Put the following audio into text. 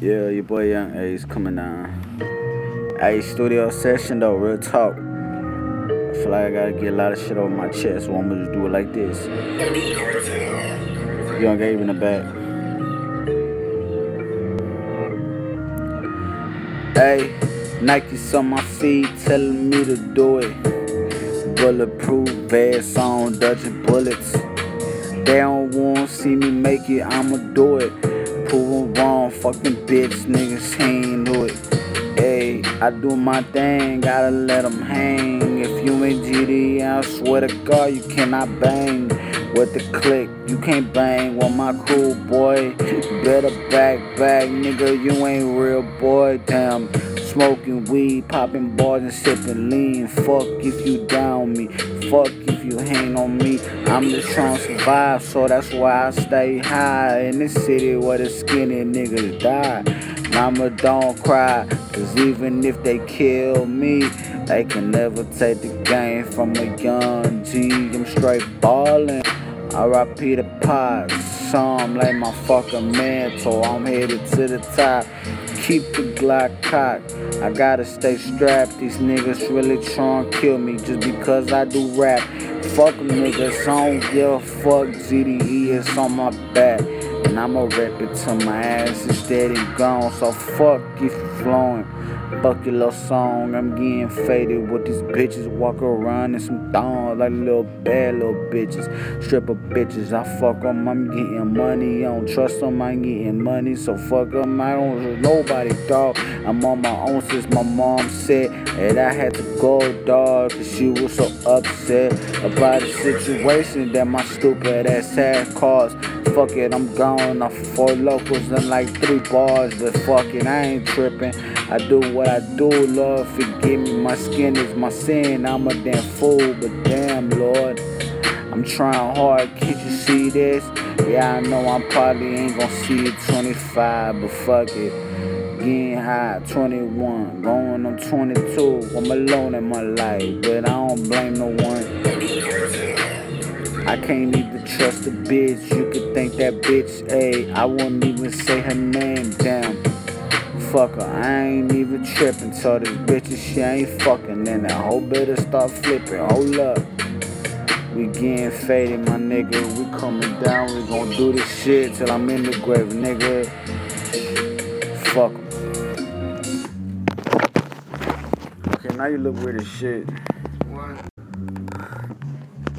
Yeah, your boy Young Ace coming down. Hey, studio session though, real talk. I feel like I gotta get a lot of shit off my chest, so I'm gonna just do it like this. Young Abe in the back. Hey, Nike's on my feet telling me to do it. Bulletproof vest on, dodging bullets. They don't wanna see me make it, I'ma do it. Prove wrong, fucking bitch, niggas ain't do it. Hey, I do my thing, gotta let them hang. If you ain't GD, I swear to God, you cannot bang with the click. You can't bang with my cool boy. Better back, back, nigga, you ain't real, boy. Damn. Smoking weed, popping bars and sipping lean. Fuck if you down me. Fuck if you hang on me. I'm just trying to survive, so that's why I stay high in this city where the skinny niggas die. Mama don't cry, cause even if they kill me, they can never take the game from a young G. I'm straight ballin'. R.I.P. the pot, some like my fucking mentor. I'm headed to the top. Keep the Glock cocked. I gotta stay strapped. These niggas really tryna kill me just because I do rap. Fuck niggas, I don't give a fuck. GDE is on my back. And I'ma rap it till my ass is dead and gone. So fuck if you flowing. Your little song, I'm getting faded with these bitches. Walk around in some thongs like little bad little bitches. Stripper bitches, I fuck them, I'm getting money. I don't trust them, I'm getting money. So fuck them, I don't trust nobody, dog. I'm on my own since my mom said that I had to go, dog. Cause she was so upset about the situation that my stupid ass had caused. Fuck it, I'm gone off four locals and like three bars. But fuck it, I ain't tripping. I do what I do, Lord. Forgive me, my skin is my sin. I'm a damn fool, but damn, Lord. I'm trying hard, can't you see this? Yeah, I know I'm probably ain't gonna see it 25, but fuck it. Getting high, 21, going on 22. I'm alone in my life, but I don't blame no one. I can't even trust a bitch. You could think that bitch, ayy. I wouldn't even say her name, damn. Fuck her, I ain't even tripping. So this bitch is she ain't fucking. Then that whole better start flipping. Hold up. We getting faded, my nigga. We coming down. We gon' do this shit till I'm in the grave, nigga. Fuck. Okay, now you look weird as shit.